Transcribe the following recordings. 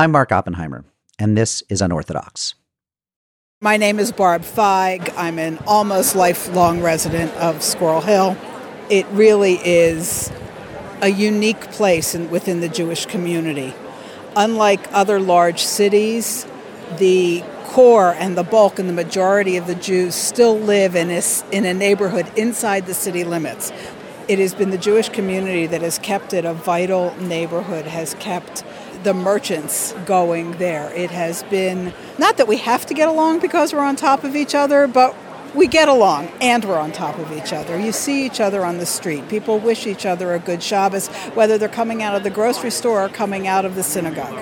I'm Mark Oppenheimer, and this is Unorthodox. My name is Barb Feig. I'm an almost lifelong resident of Squirrel Hill. It really is a unique place in, within the Jewish community. Unlike other large cities, the core and the bulk and the majority of the Jews still live in a, in a neighborhood inside the city limits. It has been the Jewish community that has kept it a vital neighborhood, has kept the merchants going there. It has been not that we have to get along because we're on top of each other, but we get along and we're on top of each other. You see each other on the street. People wish each other a good Shabbos, whether they're coming out of the grocery store or coming out of the synagogue.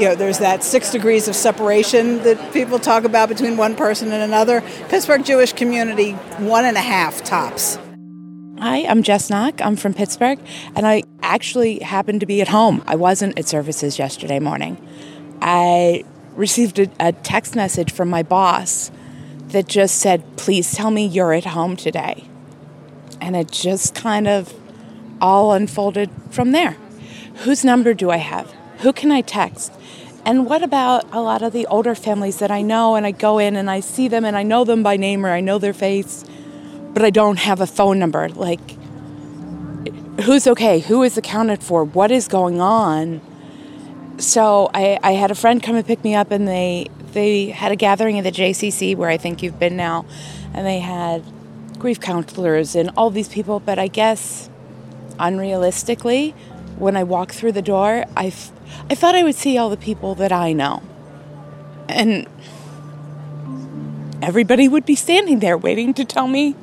You know, there's that six degrees of separation that people talk about between one person and another. Pittsburgh Jewish community, one and a half tops. Hi, I'm Jess Knock. I'm from Pittsburgh, and I actually happened to be at home. I wasn't at services yesterday morning. I received a, a text message from my boss that just said, Please tell me you're at home today. And it just kind of all unfolded from there. Whose number do I have? Who can I text? And what about a lot of the older families that I know and I go in and I see them and I know them by name or I know their face, but I don't have a phone number? Like, who's okay? Who is accounted for? What is going on? So I, I had a friend come and pick me up and they they had a gathering at the JCC where I think you've been now, and they had grief counselors and all these people. But I guess unrealistically, when I walked through the door, I, f- I thought I would see all the people that I know. And everybody would be standing there waiting to tell me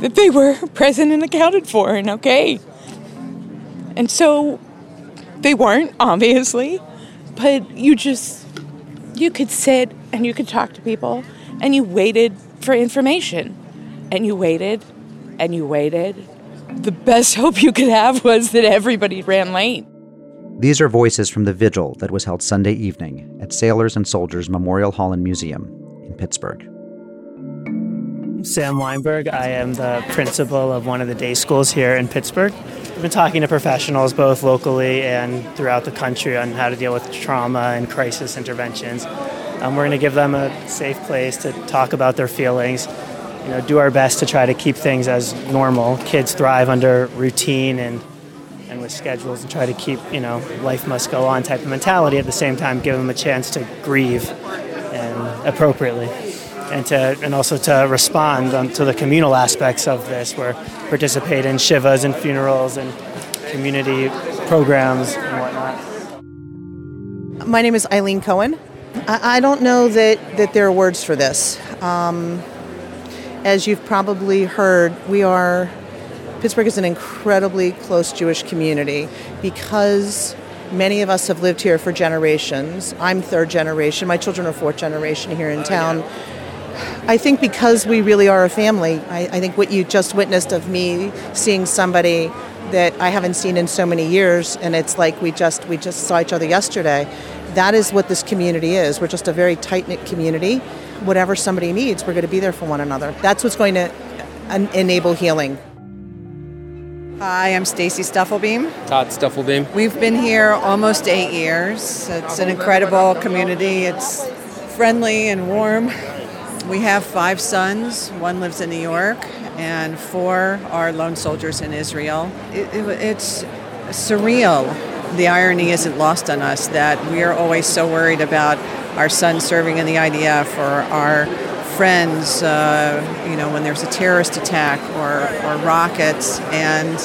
that they were present and accounted for and okay. And so they weren't, obviously, but you just you could sit and you could talk to people and you waited for information and you waited and you waited. The best hope you could have was that everybody ran late. These are voices from the vigil that was held Sunday evening at Sailors and Soldiers Memorial Hall and Museum in Pittsburgh. Sam Weinberg. I am the principal of one of the day schools here in Pittsburgh. I've been talking to professionals both locally and throughout the country on how to deal with trauma and crisis interventions. Um, we're going to give them a safe place to talk about their feelings, you know, do our best to try to keep things as normal. Kids thrive under routine and and with schedules and try to keep, you know, life must go on type of mentality at the same time give them a chance to grieve and appropriately and to and also to respond um, to the communal aspects of this, where participate in shivas and funerals and community programs and whatnot. My name is Eileen Cohen. I, I don't know that that there are words for this. Um, as you've probably heard, we are Pittsburgh is an incredibly close Jewish community because many of us have lived here for generations. I'm third generation. My children are fourth generation here in town. I think because we really are a family, I, I, think what you just witnessed of me seeing somebody that I haven't seen in so many years, and it's like we just we just saw each other yesterday. That is what this community is. We're just a very tight knit community. Whatever somebody needs, we're going to be there for one another. That's what's going to uh, enable healing. Hi, I'm Stacy Stuffelbeam. Todd Stuffelbeam. We've been here almost eight years. It's an incredible community. It's friendly and warm. We have five sons. One lives in New York, and four are lone soldiers in Israel. It, it, it's surreal. The irony isn't lost on us that we are always so worried about our sons serving in the IDF or our friends, uh, you know, when there's a terrorist attack or, or rockets, and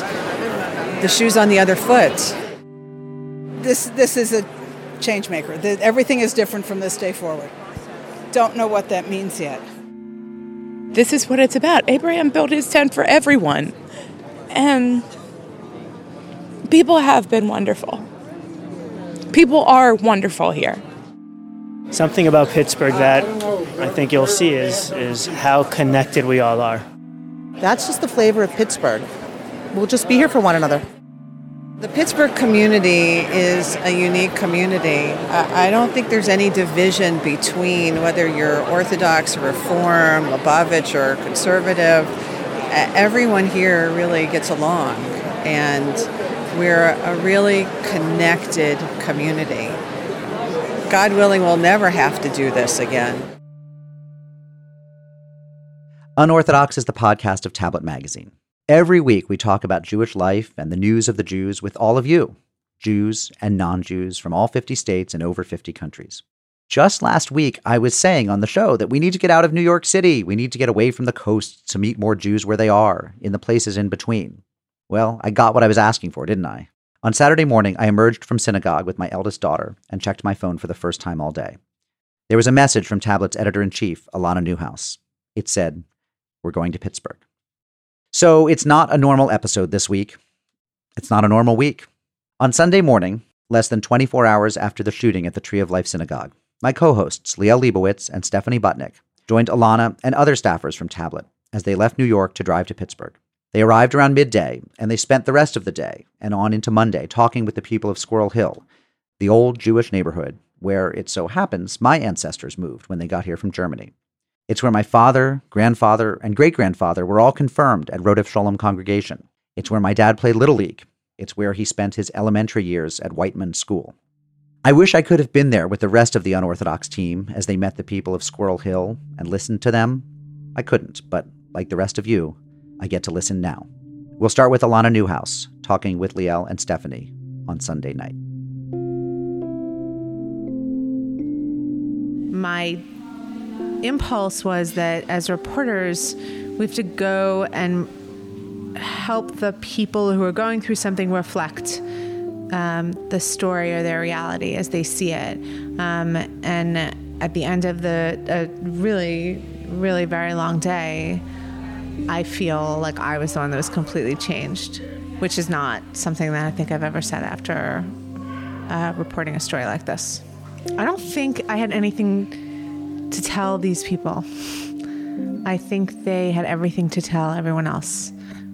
the shoe's on the other foot. This, this is a change maker. Everything is different from this day forward don't know what that means yet. This is what it's about. Abraham built his tent for everyone. And people have been wonderful. People are wonderful here. Something about Pittsburgh that I think you'll see is is how connected we all are. That's just the flavor of Pittsburgh. We'll just be here for one another. The Pittsburgh community is a unique community. I don't think there's any division between whether you're Orthodox or Reform, Lubavitch or conservative. Everyone here really gets along. And We're a really connected community. God willing, we'll never have to do this again. Unorthodox is the podcast of Tablet Magazine. Every week, we talk about Jewish life and the news of the Jews with all of you, Jews and non Jews from all 50 states and over 50 countries. Just last week, I was saying on the show that we need to get out of New York City. We need to get away from the coast to meet more Jews where they are, in the places in between. Well, I got what I was asking for, didn't I? On Saturday morning, I emerged from synagogue with my eldest daughter and checked my phone for the first time all day. There was a message from Tablet's editor in chief, Alana Newhouse. It said, We're going to Pittsburgh. So it's not a normal episode this week. It's not a normal week. On Sunday morning, less than 24 hours after the shooting at the Tree of Life Synagogue, my co hosts, Liel Leibovitz and Stephanie Butnick, joined Alana and other staffers from Tablet as they left New York to drive to Pittsburgh. They arrived around midday, and they spent the rest of the day and on into Monday talking with the people of Squirrel Hill, the old Jewish neighborhood where it so happens my ancestors moved when they got here from Germany. It's where my father, grandfather, and great grandfather were all confirmed at Rodef Shalom congregation. It's where my dad played Little League. It's where he spent his elementary years at Wightman School. I wish I could have been there with the rest of the unorthodox team as they met the people of Squirrel Hill and listened to them. I couldn't, but like the rest of you, I get to listen now. We'll start with Alana Newhouse talking with Liel and Stephanie on Sunday night. My impulse was that as reporters, we have to go and help the people who are going through something reflect um, the story or their reality as they see it. Um, and at the end of the really, really very long day, I feel like I was the one that was completely changed, which is not something that I think I've ever said after uh, reporting a story like this. I don't think I had anything to tell these people. I think they had everything to tell everyone else.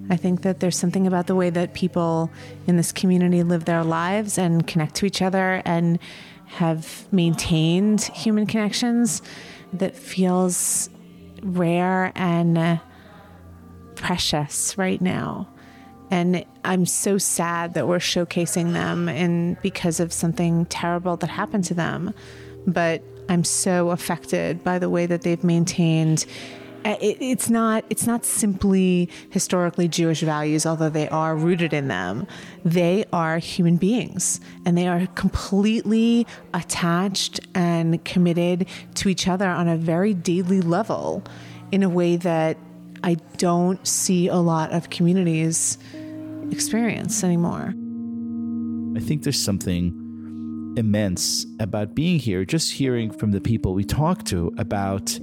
I think that there's something about the way that people in this community live their lives and connect to each other and have maintained human connections that feels rare and uh, precious right now. And I'm so sad that we're showcasing them and because of something terrible that happened to them. But I'm so affected by the way that they've maintained uh, it, it's not it's not simply historically Jewish values, although they are rooted in them. They are human beings, and they are completely attached and committed to each other on a very daily level, in a way that I don't see a lot of communities experience anymore. I think there's something immense about being here, just hearing from the people we talk to about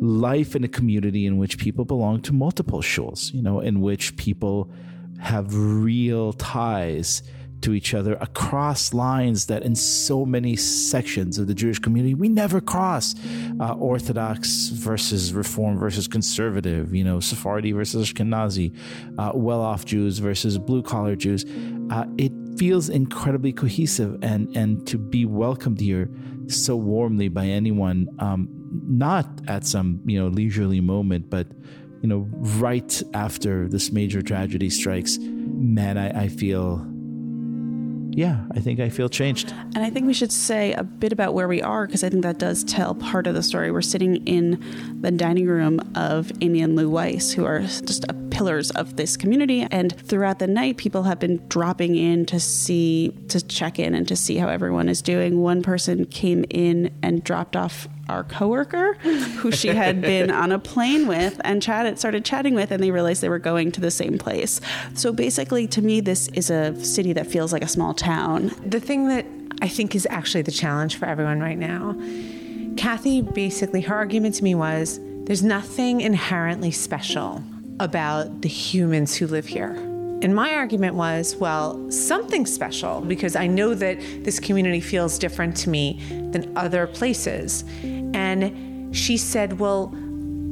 life in a community in which people belong to multiple shuls, you know, in which people have real ties to each other across lines that in so many sections of the Jewish community we never cross. Uh, Orthodox versus Reform versus conservative, you know, Sephardi versus Ashkenazi, uh, well off Jews versus blue collar Jews. Uh, it feels incredibly cohesive and, and to be welcomed here so warmly by anyone um, not at some you know leisurely moment, but you know right after this major tragedy strikes, man, I, I feel yeah, I think I feel changed. And I think we should say a bit about where we are because I think that does tell part of the story. We're sitting in the dining room of Amy and Lou Weiss, who are just pillars of this community. And throughout the night, people have been dropping in to see, to check in and to see how everyone is doing. One person came in and dropped off our coworker who she had been on a plane with and chatted started chatting with and they realized they were going to the same place. So basically to me this is a city that feels like a small town. The thing that I think is actually the challenge for everyone right now. Kathy basically her argument to me was there's nothing inherently special about the humans who live here. And my argument was, well, something special because I know that this community feels different to me than other places. And she said, Well,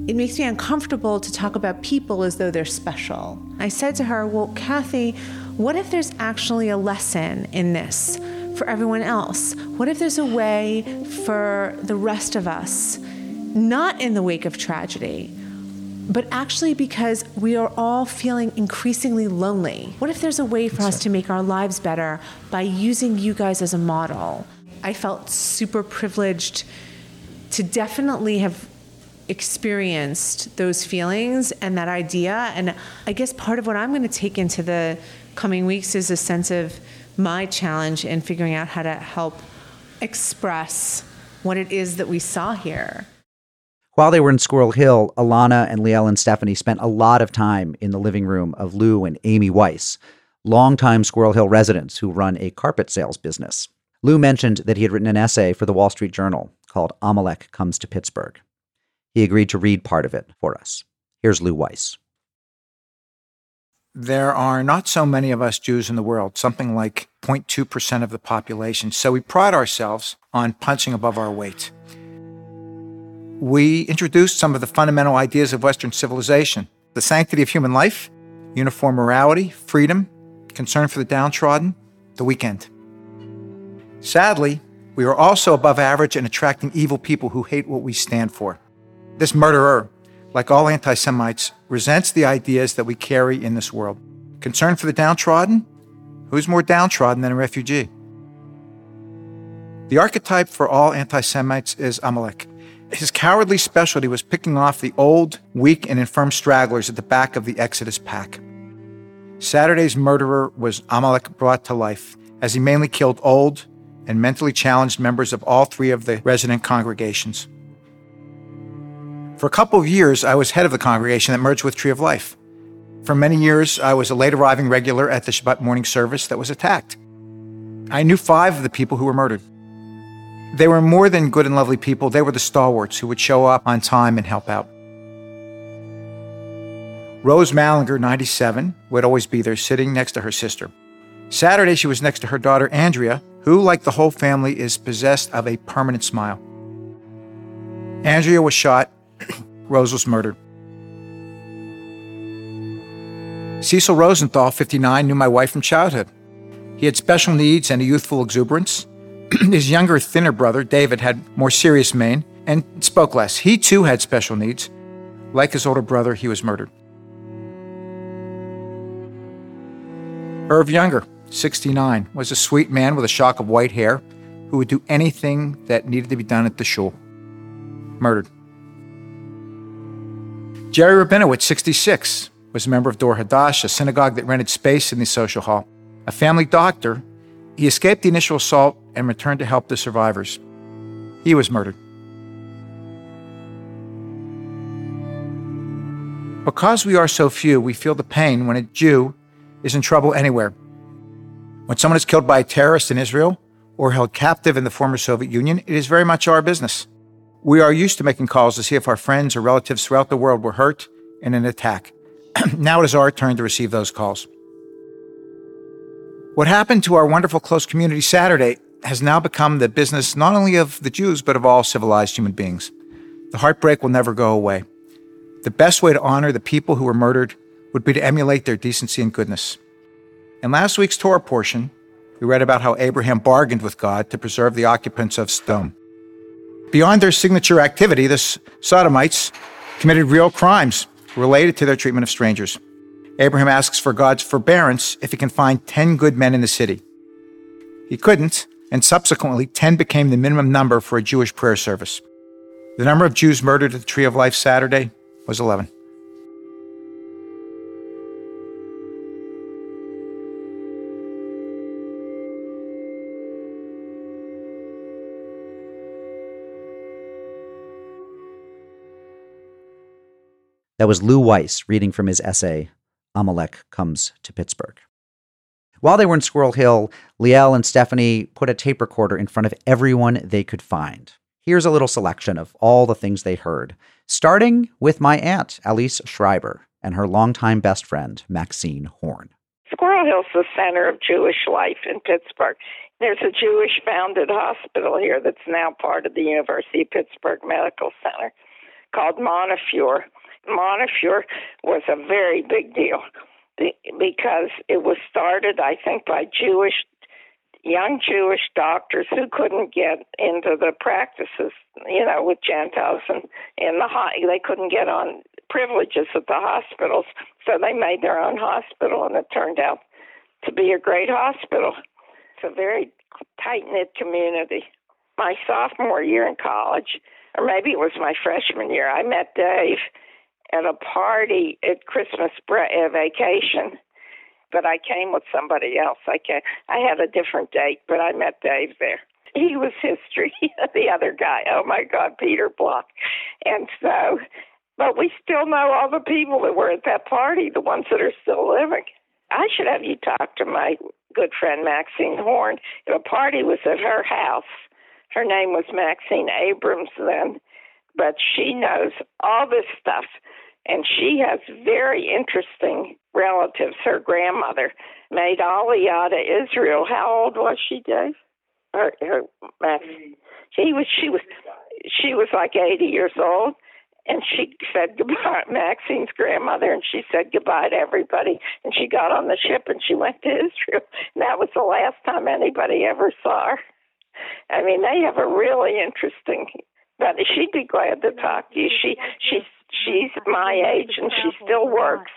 it makes me uncomfortable to talk about people as though they're special. I said to her, Well, Kathy, what if there's actually a lesson in this for everyone else? What if there's a way for the rest of us, not in the wake of tragedy, but actually because we are all feeling increasingly lonely. What if there's a way for us to make our lives better by using you guys as a model? I felt super privileged to definitely have experienced those feelings and that idea. And I guess part of what I'm going to take into the coming weeks is a sense of my challenge in figuring out how to help express what it is that we saw here. While they were in Squirrel Hill, Alana and Liel and Stephanie spent a lot of time in the living room of Lou and Amy Weiss, longtime Squirrel Hill residents who run a carpet sales business. Lou mentioned that he had written an essay for the Wall Street Journal called Amalek Comes to Pittsburgh. He agreed to read part of it for us. Here's Lou Weiss. There are not so many of us Jews in the world, something like 0.2% of the population, so we pride ourselves on punching above our weight we introduced some of the fundamental ideas of Western civilization the sanctity of human life, uniform morality, freedom, concern for the downtrodden, the weekend. Sadly, we are also above average in attracting evil people who hate what we stand for. This murderer, like all anti Semites, resents the ideas that we carry in this world. Concern for the downtrodden? Who's more downtrodden than a refugee? The archetype for all anti Semites is Amalek his cowardly specialty was picking off the old, weak, and infirm stragglers at the back of the Exodus pack. Saturday's murderer was Amalek brought to life, as he mainly killed old and mentally challenged members of all three of the resident congregations. For a couple of years, I was head of the congregation that merged with Tree of Life. For many years, I was a late arriving regular at the Shabbat morning service that was attacked. I knew five of the people who were murdered. They were more than good and lovely people. They were the stalwarts who would show up on time and help out. Rose Mallinger, 97, would always be there sitting next to her sister. Saturday, she was next to her daughter, Andrea, who, like the whole family, is possessed of a permanent smile. Andrea was shot, Rose was murdered. Cecil Rosenthal, 59, knew my wife from childhood. He had special needs and a youthful exuberance. His younger, thinner brother, David, had more serious mien and spoke less. He too had special needs. Like his older brother, he was murdered. Irv Younger, 69, was a sweet man with a shock of white hair who would do anything that needed to be done at the shul. Murdered. Jerry Rabinowitz, 66, was a member of Dor Hadash, a synagogue that rented space in the social hall. A family doctor he escaped the initial assault and returned to help the survivors. He was murdered. Because we are so few, we feel the pain when a Jew is in trouble anywhere. When someone is killed by a terrorist in Israel or held captive in the former Soviet Union, it is very much our business. We are used to making calls to see if our friends or relatives throughout the world were hurt in an attack. now it is our turn to receive those calls. What happened to our wonderful close community Saturday has now become the business not only of the Jews, but of all civilized human beings. The heartbreak will never go away. The best way to honor the people who were murdered would be to emulate their decency and goodness. In last week's Torah portion, we read about how Abraham bargained with God to preserve the occupants of Sodom. Beyond their signature activity, the Sodomites committed real crimes related to their treatment of strangers. Abraham asks for God's forbearance if he can find 10 good men in the city. He couldn't, and subsequently, 10 became the minimum number for a Jewish prayer service. The number of Jews murdered at the Tree of Life Saturday was 11. That was Lou Weiss reading from his essay, Amalek comes to Pittsburgh. While they were in Squirrel Hill, Liel and Stephanie put a tape recorder in front of everyone they could find. Here's a little selection of all the things they heard, starting with my aunt, Alice Schreiber, and her longtime best friend, Maxine Horn. Squirrel Hill's the center of Jewish life in Pittsburgh. There's a Jewish founded hospital here that's now part of the University of Pittsburgh Medical Center called Montefiore. Montefiore was a very big deal because it was started, I think, by Jewish young Jewish doctors who couldn't get into the practices, you know, with Gentiles and in the they couldn't get on privileges at the hospitals, so they made their own hospital, and it turned out to be a great hospital. It's a very tight knit community. My sophomore year in college, or maybe it was my freshman year, I met Dave at a party at Christmas bre- uh, vacation. But I came with somebody else. I came, I had a different date, but I met Dave there. He was history. the other guy, oh my God, Peter Block. And so, but we still know all the people that were at that party, the ones that are still living. I should have you talk to my good friend Maxine Horn. The party was at her house. Her name was Maxine Abrams then, but she knows all this stuff. And she has very interesting relatives. Her grandmother made Aliyah to Israel. How old was she, Dave? Her, her Max. She was she was she was like eighty years old and she said goodbye Maxine's grandmother and she said goodbye to everybody and she got on the ship and she went to Israel and that was the last time anybody ever saw her. I mean they have a really interesting but she'd be glad to talk to you. She she's she's my age and she still works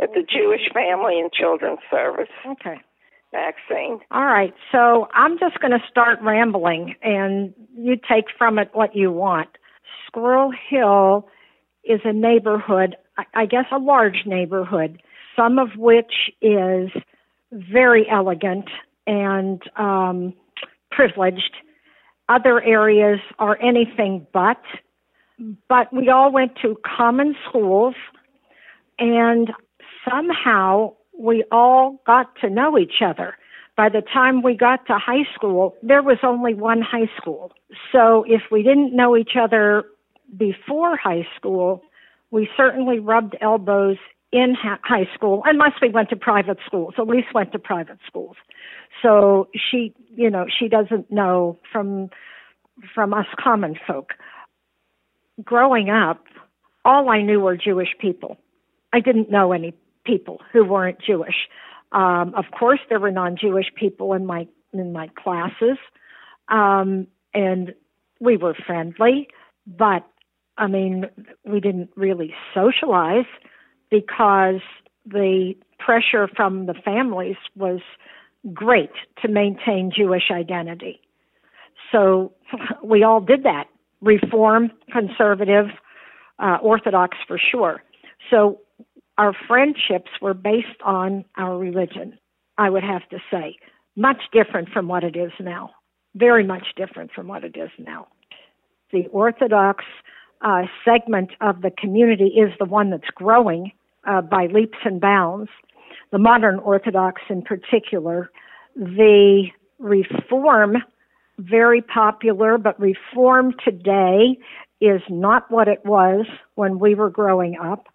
at the Jewish Family and Children's Service. Okay. Maxine. All right. So I'm just going to start rambling and you take from it what you want. Squirrel Hill is a neighborhood, I guess a large neighborhood, some of which is very elegant and um, privileged. Other areas are anything but. But we all went to common schools, and somehow we all got to know each other by the time we got to high school, there was only one high school. So if we didn't know each other before high school, we certainly rubbed elbows in ha- high school, unless we went to private schools. Elise went to private schools, so she, you know, she doesn't know from from us common folk. Growing up, all I knew were Jewish people. I didn't know any people who weren't Jewish. Um, of course, there were non-Jewish people in my in my classes, um, and we were friendly. But I mean, we didn't really socialize because the pressure from the families was great to maintain Jewish identity. So we all did that reform, conservative, uh, Orthodox for sure. So our friendships were based on our religion, I would have to say. Much different from what it is now. Very much different from what it is now. The Orthodox uh, segment of the community is the one that's growing uh, by leaps and bounds. The modern Orthodox, in particular, the Reform, very popular, but Reform today is not what it was when we were growing up.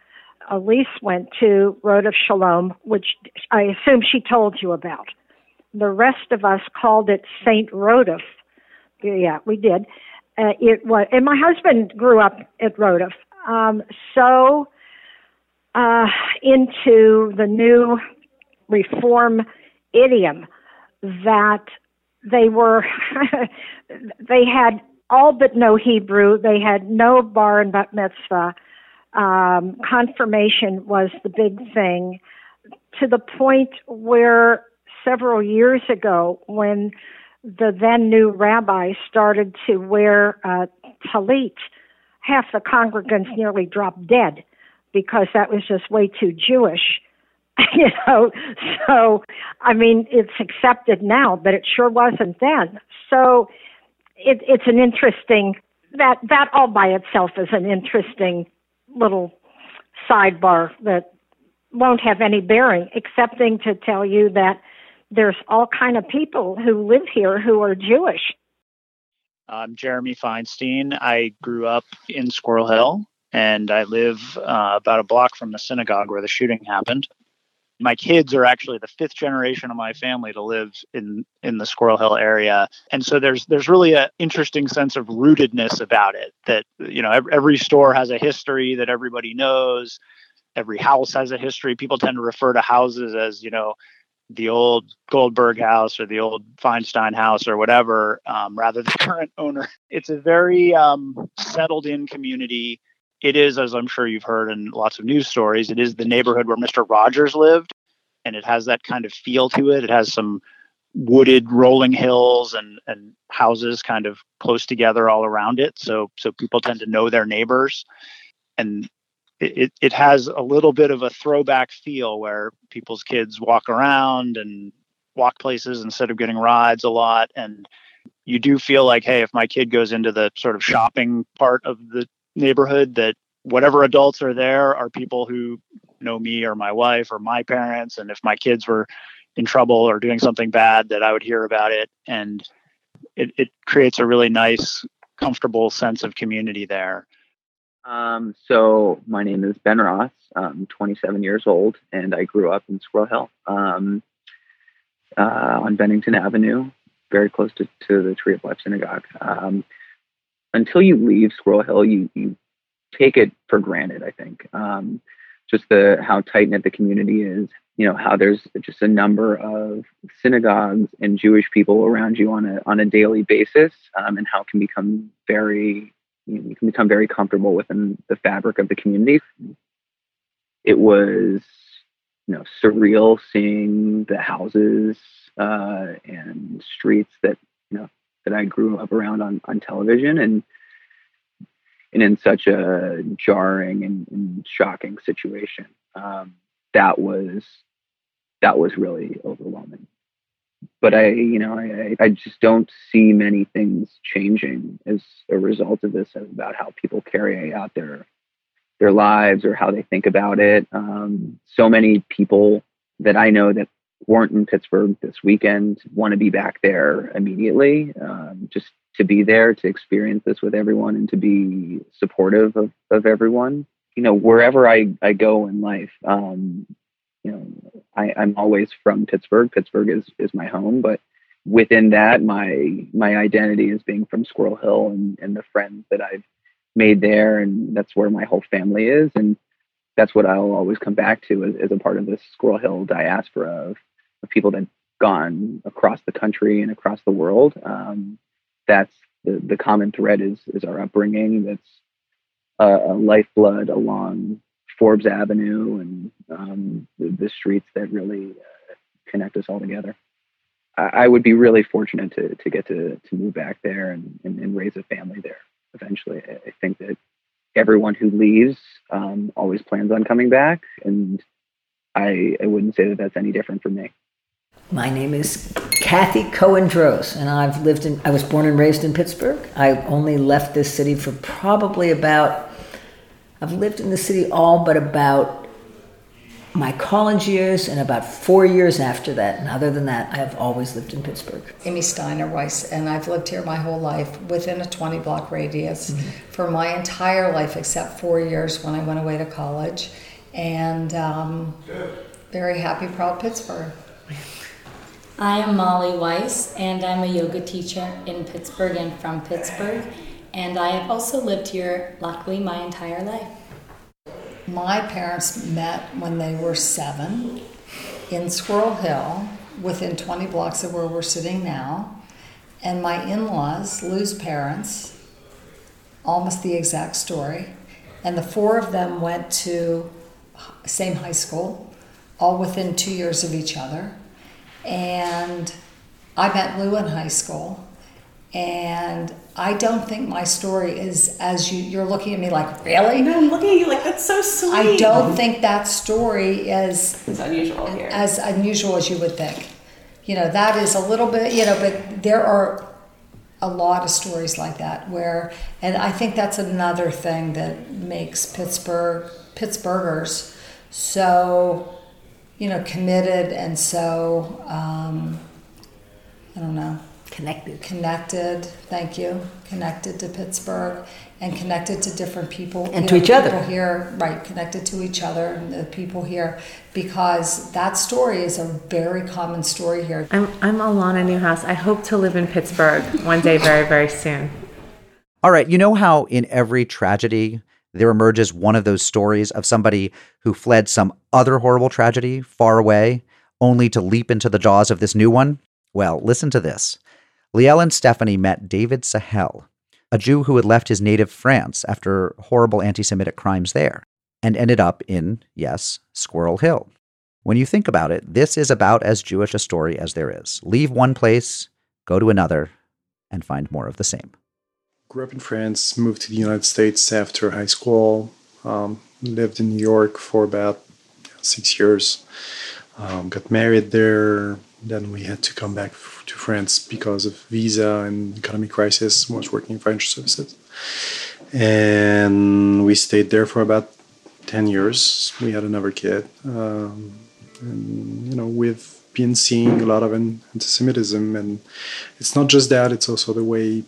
Elise went to Rodef Shalom, which I assume she told you about. The rest of us called it Saint Rodef. Yeah, we did uh, it was, and my husband grew up at Rodef. Um, so uh, into the new reform idiom that they were, they had all but no Hebrew. They had no bar and bat mitzvah. Um, confirmation was the big thing to the point where several years ago when the then new rabbi started to wear uh, talit, half the congregants nearly dropped dead because that was just way too Jewish. you know, so I mean, it's accepted now, but it sure wasn't then. So it, it's an interesting that that all by itself is an interesting little sidebar that won't have any bearing, excepting to tell you that there's all kind of people who live here who are Jewish. I'm Jeremy Feinstein. I grew up in Squirrel Hill, and I live uh, about a block from the synagogue where the shooting happened. My kids are actually the fifth generation of my family to live in in the Squirrel Hill area, and so there's there's really an interesting sense of rootedness about it. That you know every, every store has a history that everybody knows. Every house has a history. People tend to refer to houses as you know the old Goldberg house or the old Feinstein house or whatever, um, rather the current owner. It's a very um, settled in community. It is, as I'm sure you've heard in lots of news stories, it is the neighborhood where Mr. Rogers lived. And it has that kind of feel to it. It has some wooded rolling hills and, and houses kind of close together all around it. So so people tend to know their neighbors. And it, it has a little bit of a throwback feel where people's kids walk around and walk places instead of getting rides a lot. And you do feel like, hey, if my kid goes into the sort of shopping part of the neighborhood, that whatever adults are there are people who know me or my wife or my parents. And if my kids were in trouble or doing something bad, that I would hear about it. And it, it creates a really nice, comfortable sense of community there. Um, so my name is Ben Ross. I'm 27 years old, and I grew up in Squirrel Hill um, uh, on Bennington Avenue, very close to, to the Tree of Life Synagogue. Um, until you leave Squirrel Hill, you, you take it for granted. I think um, just the how tight knit the community is. You know how there's just a number of synagogues and Jewish people around you on a on a daily basis, um, and how it can become very you, know, you can become very comfortable within the fabric of the community. It was you know surreal seeing the houses uh, and streets that you know that I grew up around on on television and and in such a jarring and, and shocking situation. Um, that was that was really overwhelming. But I, you know, I, I just don't see many things changing as a result of this about how people carry out their their lives or how they think about it. Um, so many people that I know that weren't in Pittsburgh this weekend want to be back there immediately. Um, just to be there to experience this with everyone and to be supportive of, of everyone you know wherever i, I go in life um, you know I, i'm always from pittsburgh pittsburgh is, is my home but within that my my identity is being from squirrel hill and, and the friends that i've made there and that's where my whole family is and that's what i'll always come back to as, as a part of this squirrel hill diaspora of, of people that gone across the country and across the world um, that's the, the common thread is is our upbringing. That's a, a lifeblood along Forbes Avenue and um, the, the, streets that really uh, connect us all together. I, I, would be really fortunate to to get to to move back there and, and, and raise a family there eventually. I, I think that everyone who leaves um, always plans on coming back, and I, I wouldn't say that that's any different for me. My name is Kathy Cohen Dros, and I've lived in, I was born and raised in Pittsburgh. I only left this city for probably about, I've lived in the city all but about my college years and about four years after that. And other than that, I have always lived in Pittsburgh. Amy Steiner Weiss, and I've lived here my whole life within a 20 block radius mm-hmm. for my entire life, except four years when I went away to college. And um, very happy, proud Pittsburgh. I am Molly Weiss, and I'm a yoga teacher in Pittsburgh and from Pittsburgh. And I have also lived here, luckily, my entire life. My parents met when they were seven in Squirrel Hill, within 20 blocks of where we're sitting now. And my in laws, Lou's parents, almost the exact story. And the four of them went to same high school, all within two years of each other and I met Lou in high school. And I don't think my story is as you you're looking at me like really. No, I'm looking at you like that's so sweet. I don't think that story is as unusual here. As unusual as you would think. You know that is a little bit you know, but there are a lot of stories like that where, and I think that's another thing that makes Pittsburgh Pittsburghers so you know, committed and so, um, I don't know. Connected. Connected, thank you. Connected to Pittsburgh and connected to different people. And to know, each other. People here, right, connected to each other and the people here because that story is a very common story here. I'm, I'm Alana Newhouse. I hope to live in Pittsburgh one day very, very soon. All right, you know how in every tragedy, there emerges one of those stories of somebody who fled some other horrible tragedy far away, only to leap into the jaws of this new one? Well, listen to this. Liel and Stephanie met David Sahel, a Jew who had left his native France after horrible anti Semitic crimes there, and ended up in, yes, Squirrel Hill. When you think about it, this is about as Jewish a story as there is. Leave one place, go to another, and find more of the same. Grew up in France, moved to the United States after high school, um, lived in New York for about six years, um, got married there. Then we had to come back to France because of visa and economic crisis. I Was working in financial services, and we stayed there for about ten years. We had another kid, um, and you know we've been seeing a lot of anti-Semitism, and it's not just that; it's also the way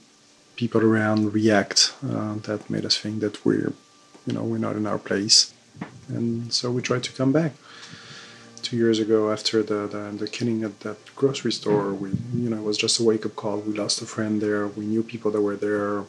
people around react uh, that made us think that we're, you know, we're not in our place, and so we tried to come back two years ago after the, the, the killing at that grocery store. We, you know, it was just a wake up call. We lost a friend there. We knew people that were there.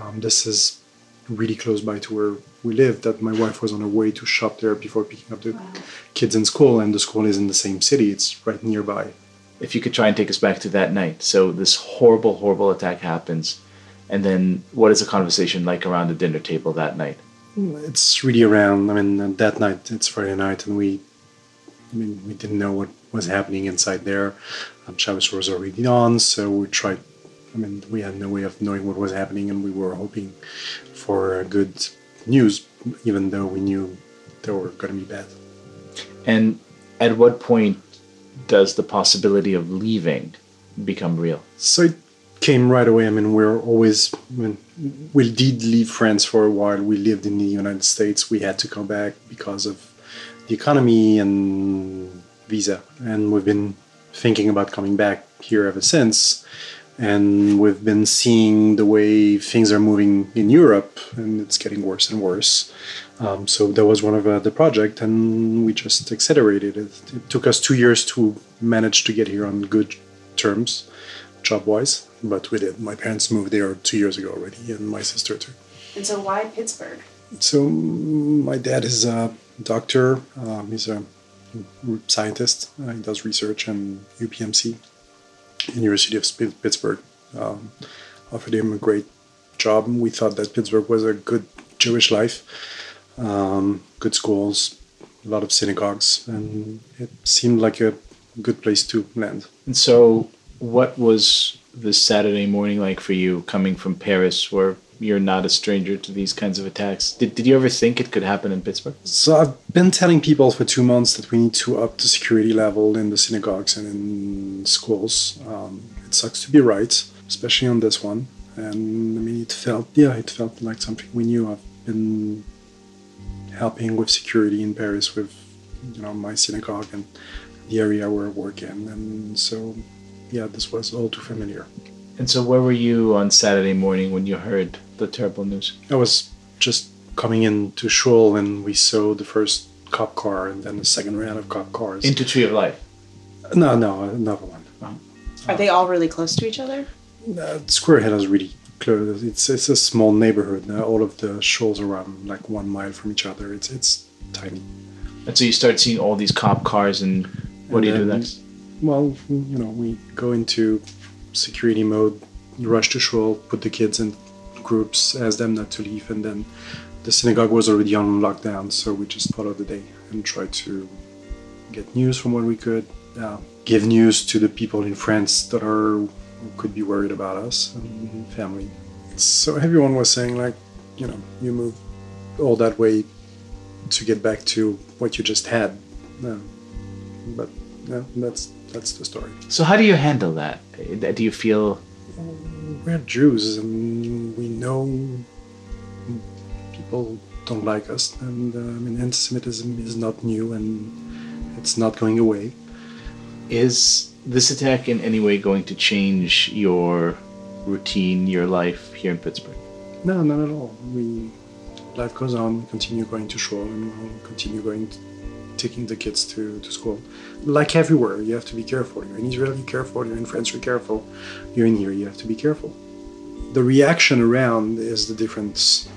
Um, this is really close by to where we live. That my wife was on her way to shop there before picking up the wow. kids in school, and the school is in the same city. It's right nearby. If you could try and take us back to that night. So this horrible, horrible attack happens, and then what is the conversation like around the dinner table that night? It's really around. I mean, that night it's Friday night, and we I mean, we didn't know what was happening inside there. Um, Shabbos was already on, so we tried. I mean, we had no way of knowing what was happening, and we were hoping for good news, even though we knew they were going to be bad. And at what point does the possibility of leaving become real? So it came right away. I mean, we're always, I mean, we did leave France for a while. We lived in the United States. We had to come back because of the economy and visa. And we've been thinking about coming back here ever since. And we've been seeing the way things are moving in Europe, and it's getting worse and worse. Um, so that was one of uh, the project, and we just accelerated it. It took us two years to manage to get here on good terms, job-wise, but we did. My parents moved there two years ago already, and my sister too. And so, why Pittsburgh? So my dad is a doctor. Um, he's a scientist. Uh, he does research in UPMC, University of Pittsburgh. Um, offered him a great job. We thought that Pittsburgh was a good Jewish life, um, good schools, a lot of synagogues, and it seemed like a good place to land. And so, what was this Saturday morning like for you coming from Paris, where you're not a stranger to these kinds of attacks. Did, did you ever think it could happen in Pittsburgh? So I've been telling people for two months that we need to up the security level in the synagogues and in schools. Um, it sucks to be right, especially on this one. And I mean, it felt, yeah, it felt like something we knew. I've been helping with security in Paris with, you know, my synagogue and the area where I work in. And so, yeah, this was all too familiar. And so, where were you on Saturday morning when you heard the terrible news? I was just coming into Shul and we saw the first cop car and then the second round of cop cars. Into Tree of Life? No, no, another one. Oh. Are they all really close to each other? Uh, Squirrel Hill is really close. It's it's a small neighborhood. Uh, all of the shuls are around like one mile from each other. It's it's tiny. And so you start seeing all these cop cars, and what and do you then, do next? Well, you know, we go into security mode, rush to shul, put the kids in groups, ask them not to leave, and then the synagogue was already on lockdown, so we just followed the day and tried to get news from what we could, uh, give news to the people in France that are could be worried about us and family. So everyone was saying like, you know, you move all that way to get back to what you just had. Uh, but yeah, that's that's the story. So how do you handle that? Do you feel we're Jews and we know people don't like us, and uh, I mean anti-Semitism is not new and it's not going away. Is this attack in any way going to change your routine, your life here in Pittsburgh? No, not at all. We life goes on. We continue going to shul and we'll continue going to taking the kids to, to school. Like everywhere, you have to be careful. You're in Israel, you're careful. You're in France, you're careful. You're in here, you have to be careful. The reaction around is the difference.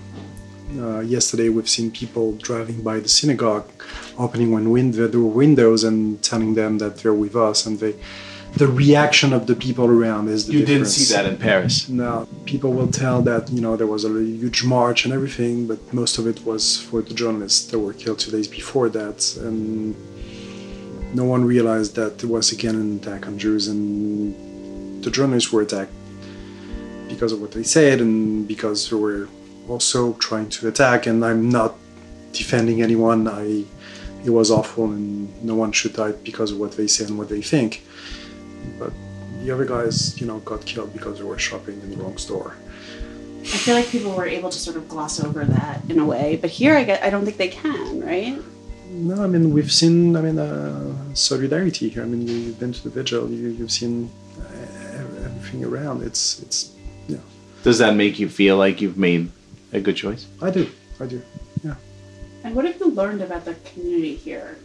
Uh, yesterday, we've seen people driving by the synagogue, opening one window, the windows, and telling them that they're with us, and they the reaction of the people around is the You didn't see that in Paris. No, people will tell that you know there was a huge march and everything, but most of it was for the journalists that were killed two days before that, and no one realized that it was again an attack on Jews, and the journalists were attacked because of what they said and because they were also trying to attack. And I'm not defending anyone. I it was awful, and no one should die because of what they say and what they think. But the other guys, you know, got killed because they were shopping in the wrong store. I feel like people were able to sort of gloss over that in a way, but here I get I don't think they can, right? No, I mean we've seen. I mean uh, solidarity here. I mean you, you've been to the vigil. You, you've seen uh, everything around. It's it's yeah. Does that make you feel like you've made a good choice? I do. I do. Yeah. And what have you learned about the community here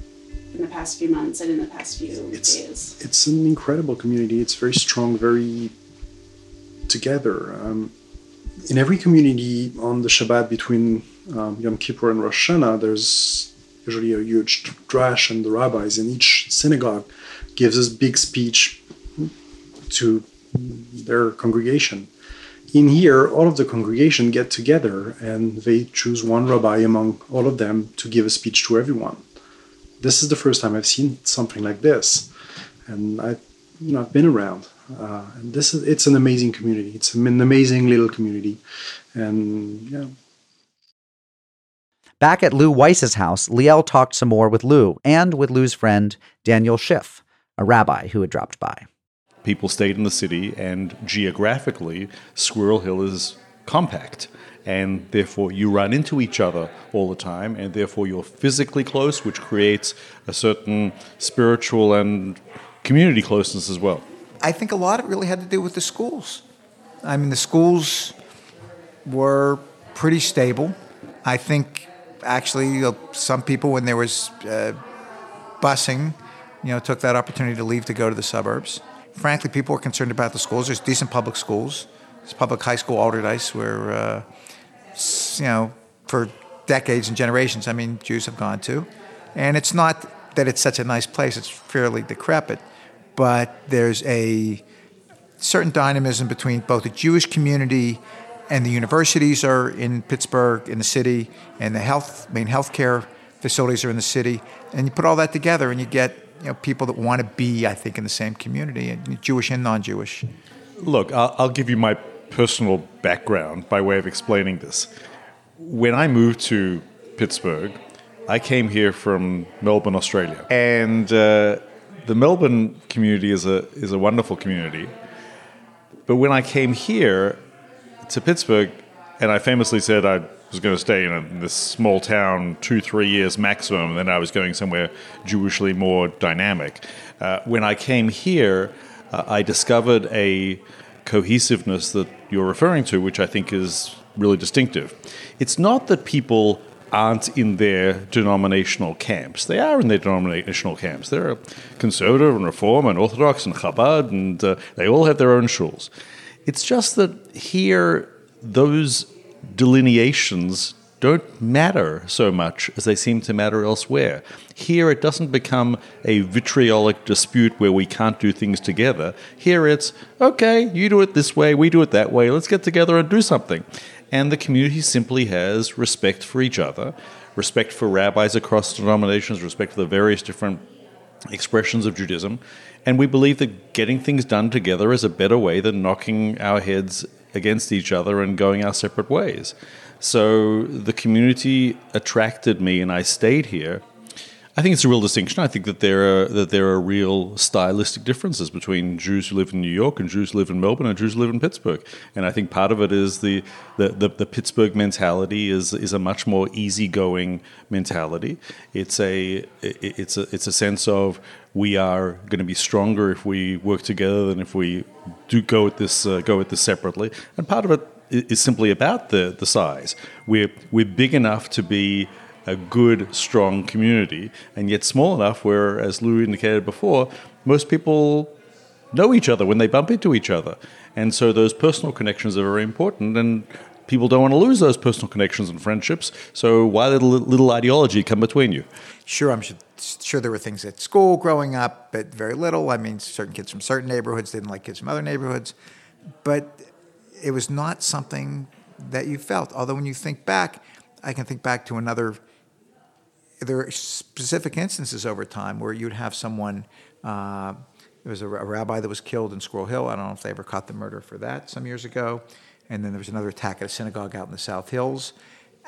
in the past few months and in the past few days? It's an incredible community. It's very strong, very together. Um, in every community on the Shabbat between um, Yom Kippur and Rosh Hashanah, there's usually a huge drash, and the rabbis in each synagogue gives a big speech to their congregation. In here, all of the congregation get together and they choose one rabbi among all of them to give a speech to everyone. This is the first time I've seen something like this, and I, you know, I've been around. Uh, and this is it's an amazing community. It's an amazing little community, and yeah, Back at Lou Weiss's house, Liel talked some more with Lou and with Lou's friend, Daniel Schiff, a rabbi who had dropped by. People stayed in the city, and geographically, Squirrel Hill is compact. And therefore, you run into each other all the time, and therefore, you're physically close, which creates a certain spiritual and community closeness as well. I think a lot of it really had to do with the schools. I mean, the schools were pretty stable. I think actually you know, some people, when there was uh, busing, you know, took that opportunity to leave to go to the suburbs. Frankly, people were concerned about the schools. There's decent public schools. There's public high school Allderdice where, uh, you know, for decades and generations, I mean, Jews have gone to. And it's not that it's such a nice place. It's fairly decrepit, but there's a certain dynamism between both the Jewish community and the universities are in Pittsburgh, in the city, and the health main healthcare facilities are in the city. And you put all that together, and you get you know people that want to be, I think, in the same community, Jewish and non-Jewish. Look, I'll, I'll give you my personal background by way of explaining this. When I moved to Pittsburgh, I came here from Melbourne, Australia, and uh, the Melbourne community is a is a wonderful community. But when I came here to Pittsburgh, and I famously said I was going to stay in, a, in this small town two, three years maximum, and then I was going somewhere Jewishly more dynamic. Uh, when I came here, uh, I discovered a cohesiveness that you're referring to, which I think is really distinctive. It's not that people aren't in their denominational camps. They are in their denominational camps. They're conservative and reform and orthodox and Chabad, and uh, they all have their own shuls. It's just that here, those delineations don't matter so much as they seem to matter elsewhere. Here, it doesn't become a vitriolic dispute where we can't do things together. Here, it's okay, you do it this way, we do it that way, let's get together and do something. And the community simply has respect for each other, respect for rabbis across denominations, respect for the various different expressions of Judaism. And we believe that getting things done together is a better way than knocking our heads against each other and going our separate ways. So the community attracted me, and I stayed here. I think it's a real distinction. I think that there are that there are real stylistic differences between Jews who live in New York and Jews who live in Melbourne and Jews who live in Pittsburgh. And I think part of it is the the, the, the Pittsburgh mentality is is a much more easygoing mentality. It's a it's a it's a sense of we are going to be stronger if we work together than if we do go at this uh, go at this separately. And part of it is simply about the the size. We're we're big enough to be a good, strong community, and yet small enough where, as Lou indicated before, most people know each other when they bump into each other. And so those personal connections are very important, and people don't want to lose those personal connections and friendships. So why did a little ideology come between you? Sure, I'm sure sure there were things at school growing up, but very little. I mean, certain kids from certain neighborhoods didn't like kids from other neighborhoods, but it was not something that you felt. Although when you think back, I can think back to another. There are specific instances over time where you'd have someone. Uh, there was a, a rabbi that was killed in Squirrel Hill. I don't know if they ever caught the murder for that some years ago. And then there was another attack at a synagogue out in the South Hills.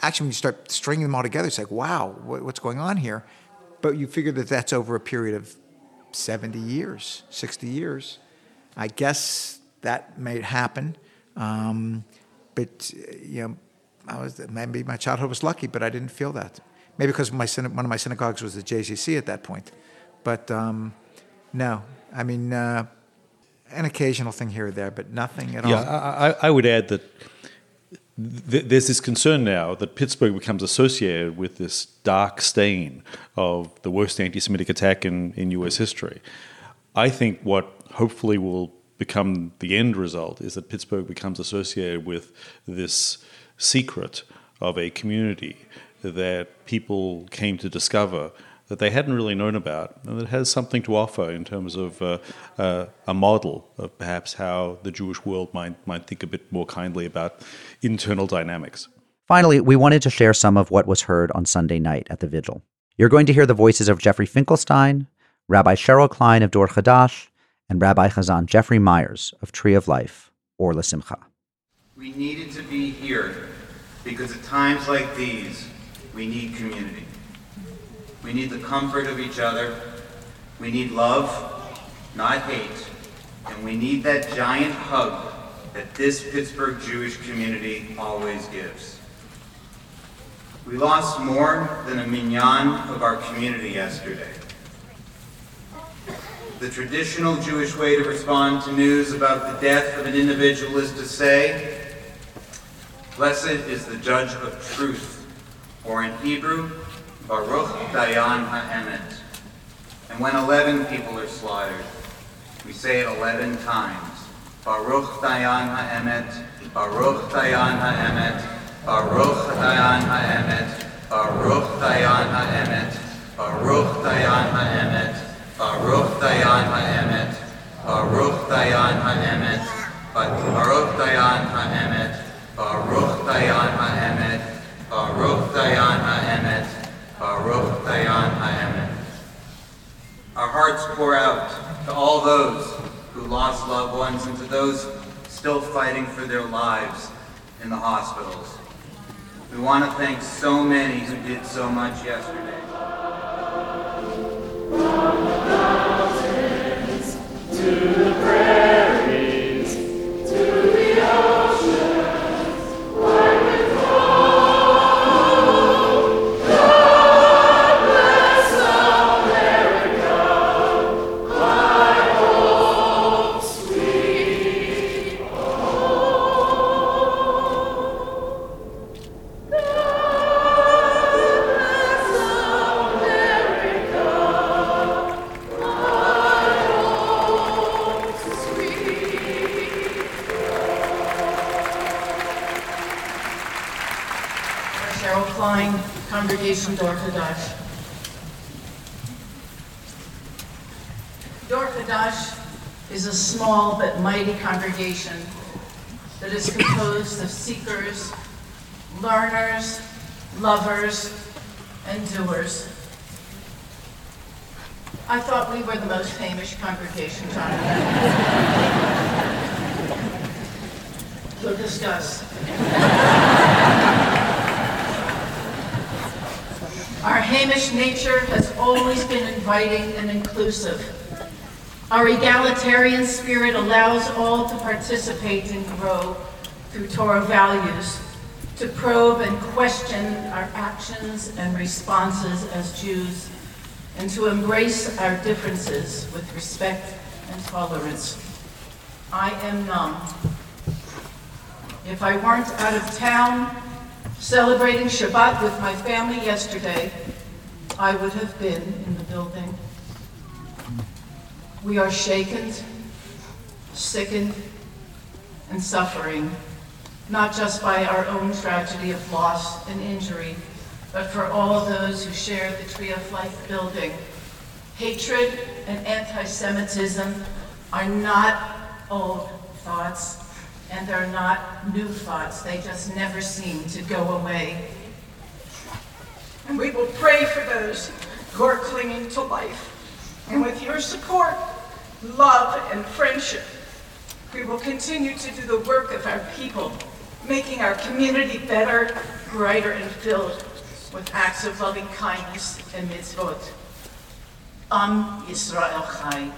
Actually, when you start stringing them all together, it's like, wow, what, what's going on here? But you figure that that's over a period of 70 years, 60 years. I guess that may happen. Um, but, you know, I was, maybe my childhood was lucky, but I didn't feel that. Maybe because my, one of my synagogues was the JCC at that point. But um, no, I mean, uh, an occasional thing here or there, but nothing at yeah, all. Yeah, I, I, would add that th- there's this concern now that Pittsburgh becomes associated with this dark stain of the worst anti Semitic attack in, in US history. I think what hopefully will become the end result is that Pittsburgh becomes associated with this secret of a community that people came to discover that they hadn't really known about, and that has something to offer in terms of uh, uh, a model of perhaps how the Jewish world might, might think a bit more kindly about internal dynamics. Finally, we wanted to share some of what was heard on Sunday night at the vigil. You're going to hear the voices of Jeffrey Finkelstein, Rabbi Cheryl Klein of Dor Chadash, and Rabbi Chazan Jeffrey Myers of Tree of Life, or L'Simcha. We needed to be here because at times like these, we need community. We need the comfort of each other. We need love, not hate. And we need that giant hug that this Pittsburgh Jewish community always gives. We lost more than a minyan of our community yesterday. The traditional Jewish way to respond to news about the death of an individual is to say, Blessed is the judge of truth, or in Hebrew, Baruch Dayan Ha'emet. And when 11 people are slaughtered, we say it 11 times. Baruch Dayan Ha'emet, Baruch Dayan Ha'emet, Baruch Dayan Ha'emet, Baruch Dayan Ha'emet, Baruch Dayan Ha'emet, Baruch Dayan Ha'emet, Baruch Dayan Ha'emet, Baruch Dayan Ha'emet, Baruch Dayan Ha'emet, Baruch Dayan Ha'emet, Baruch Dayan Ha'emet. Our hearts pour out to all those who lost loved ones and to those still fighting for their lives in the hospitals. We want to thank so many who did so much yesterday. Mighty congregation that is composed of seekers, learners, lovers, and doers. I thought we were the most famous congregation, Jonathan. so discuss. Our Hamish nature has always been inviting and inclusive. Our egalitarian spirit allows all to participate and grow through Torah values, to probe and question our actions and responses as Jews, and to embrace our differences with respect and tolerance. I am numb. If I weren't out of town, celebrating Shabbat with my family yesterday, I would have been in the building. We are shaken, sickened, and suffering, not just by our own tragedy of loss and injury, but for all those who share the Tree of Life building. Hatred and anti-Semitism are not old thoughts, and they're not new thoughts. They just never seem to go away. And we will pray for those who are clinging to life. And with your support, love, and friendship, we will continue to do the work of our people, making our community better, brighter, and filled with acts of loving kindness and mitzvot. Am Yisrael Chai.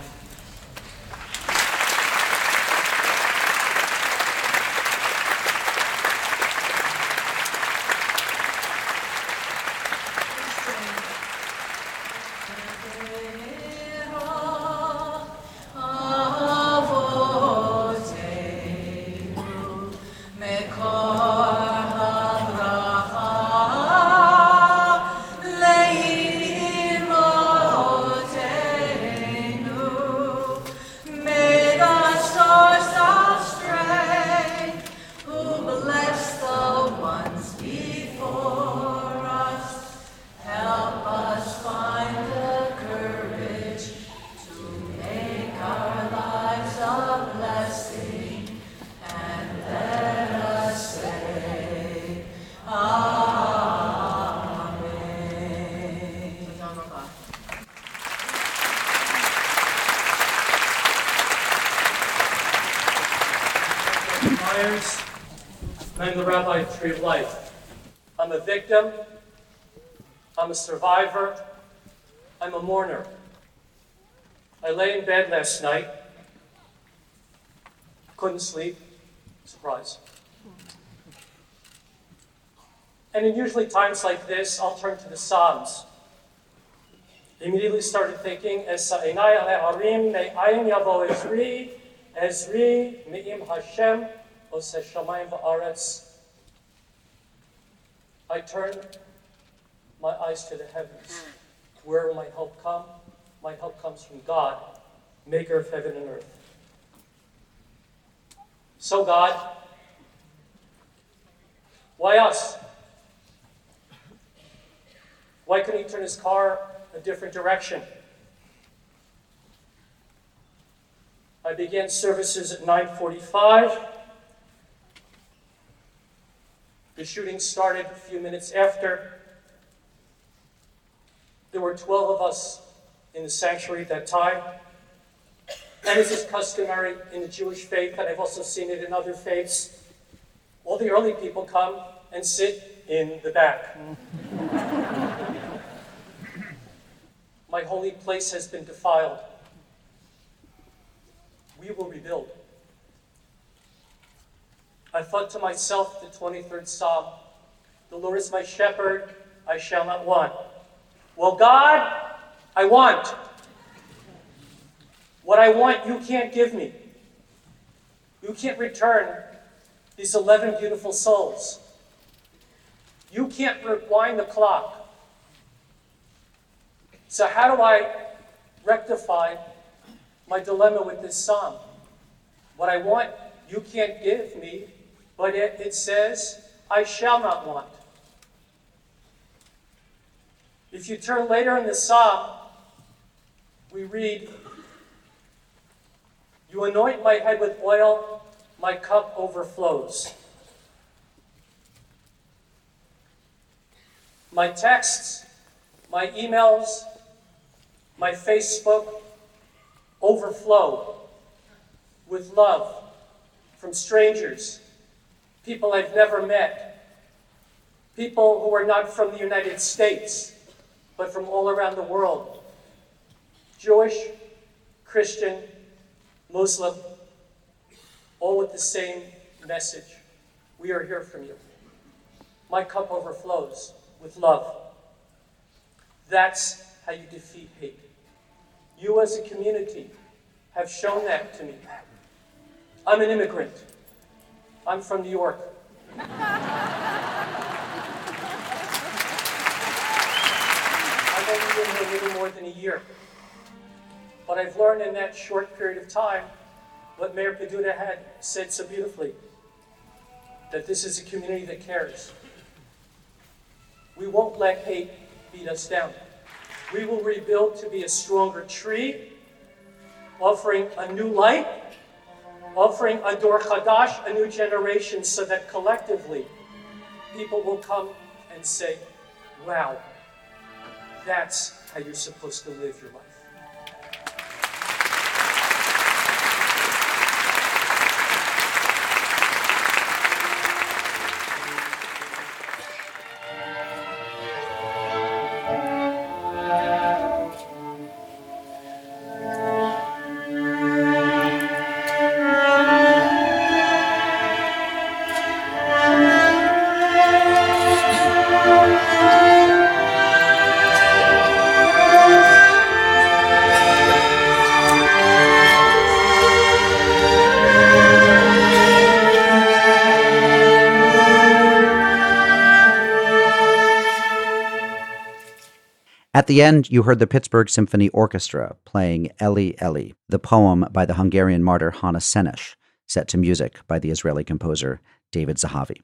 Of Life. I'm a victim, I'm a survivor, I'm a mourner. I lay in bed last night, couldn't sleep, surprise. And in usually times like this, I'll turn to the Psalms. Immediately started thinking, "Esa einai ale harim me'ayin yavo Ezri, me'im Hashem, ose shamayim va'aretz." I turn my eyes to the heavens. Where will my help come? My help comes from God, maker of heaven and earth. So, God, why us? Why couldn't he turn his car a different direction? I began services at 9:45. The shooting started a few minutes after. There were 12 of us in the sanctuary at that time. And as is customary in the Jewish faith, and I've also seen it in other faiths, all the early people come and sit in the back. My holy place has been defiled. We will rebuild. I thought to myself, the 23rd Psalm, the Lord is my shepherd, I shall not want. Well, God, I want. What I want, you can't give me. You can't return these 11 beautiful souls. You can't rewind the clock. So, how do I rectify my dilemma with this psalm? What I want, you can't give me, but it, it says, I shall not want. If you turn later in the psalm, we read, You anoint my head with oil, my cup overflows. My texts, my emails, my Facebook overflow with love from strangers, people I've never met, people who are not from the United States, but from all around the world Jewish, Christian, Muslim, all with the same message. We are here from you. My cup overflows with love. That's how you defeat hate. You, as a community, have shown that to me. I'm an immigrant. I'm from New York. I've only been here a little more than a year. But I've learned in that short period of time what Mayor Peduto had said so beautifully that this is a community that cares. We won't let hate beat us down. We will rebuild to be a stronger tree, offering a new light, offering a Dor Chadash, a new generation, so that collectively people will come and say, wow, that's how you're supposed to live your life. The end, you heard the Pittsburgh Symphony Orchestra playing Eli Eli, the poem by the Hungarian martyr Hannah Szenes, set to music by the Israeli composer David Zahavi.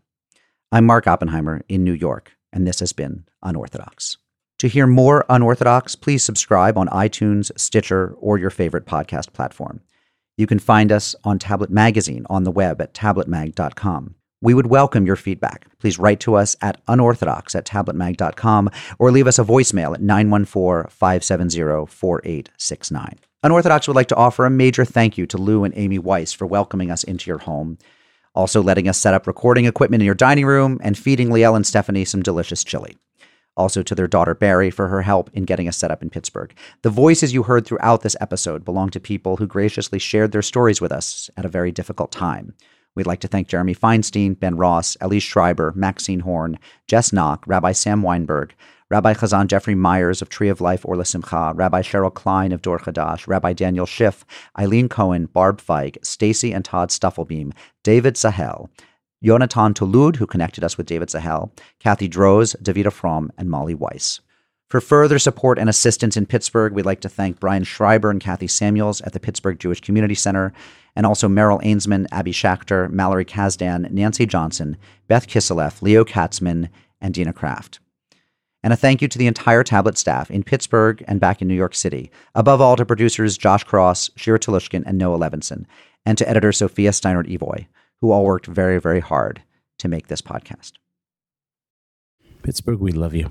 I'm Mark Oppenheimer in New York, and this has been Unorthodox. To hear more Unorthodox, please subscribe on iTunes, Stitcher, or your favorite podcast platform. You can find us on Tablet Magazine on the web at tabletmag.com. We would welcome your feedback. Please write to us at unorthodox at tabletmag.com or leave us a voicemail at 914 570 4869. Unorthodox would like to offer a major thank you to Lou and Amy Weiss for welcoming us into your home, also letting us set up recording equipment in your dining room, and feeding Liel and Stephanie some delicious chili. Also to their daughter Barry for her help in getting us set up in Pittsburgh. The voices you heard throughout this episode belong to people who graciously shared their stories with us at a very difficult time. We'd like to thank Jeremy Feinstein, Ben Ross, Elise Schreiber, Maxine Horn, Jess Knock, Rabbi Sam Weinberg, Rabbi Chazan Jeffrey Myers of Tree of Life or Simcha, Rabbi Cheryl Klein of Dor Chadash, Rabbi Daniel Schiff, Eileen Cohen, Barb Feig, Stacy and Todd Stuffelbeam, David Sahel, Yonatan Tulud, who connected us with David Sahel, Kathy Droz, Davida Fromm, and Molly Weiss. For further support and assistance in Pittsburgh, we'd like to thank Brian Schreiber and Kathy Samuels at the Pittsburgh Jewish Community Center, and also Merrill Ainsman, Abby Schachter, Mallory Kazdan, Nancy Johnson, Beth Kiseleff, Leo Katzman, and Dina Kraft. And a thank you to the entire Tablet staff in Pittsburgh and back in New York City. Above all, to producers Josh Cross, Shira Telushkin, and Noah Levinson, and to editor Sophia Steinert Evoy, who all worked very, very hard to make this podcast. Pittsburgh, we love you.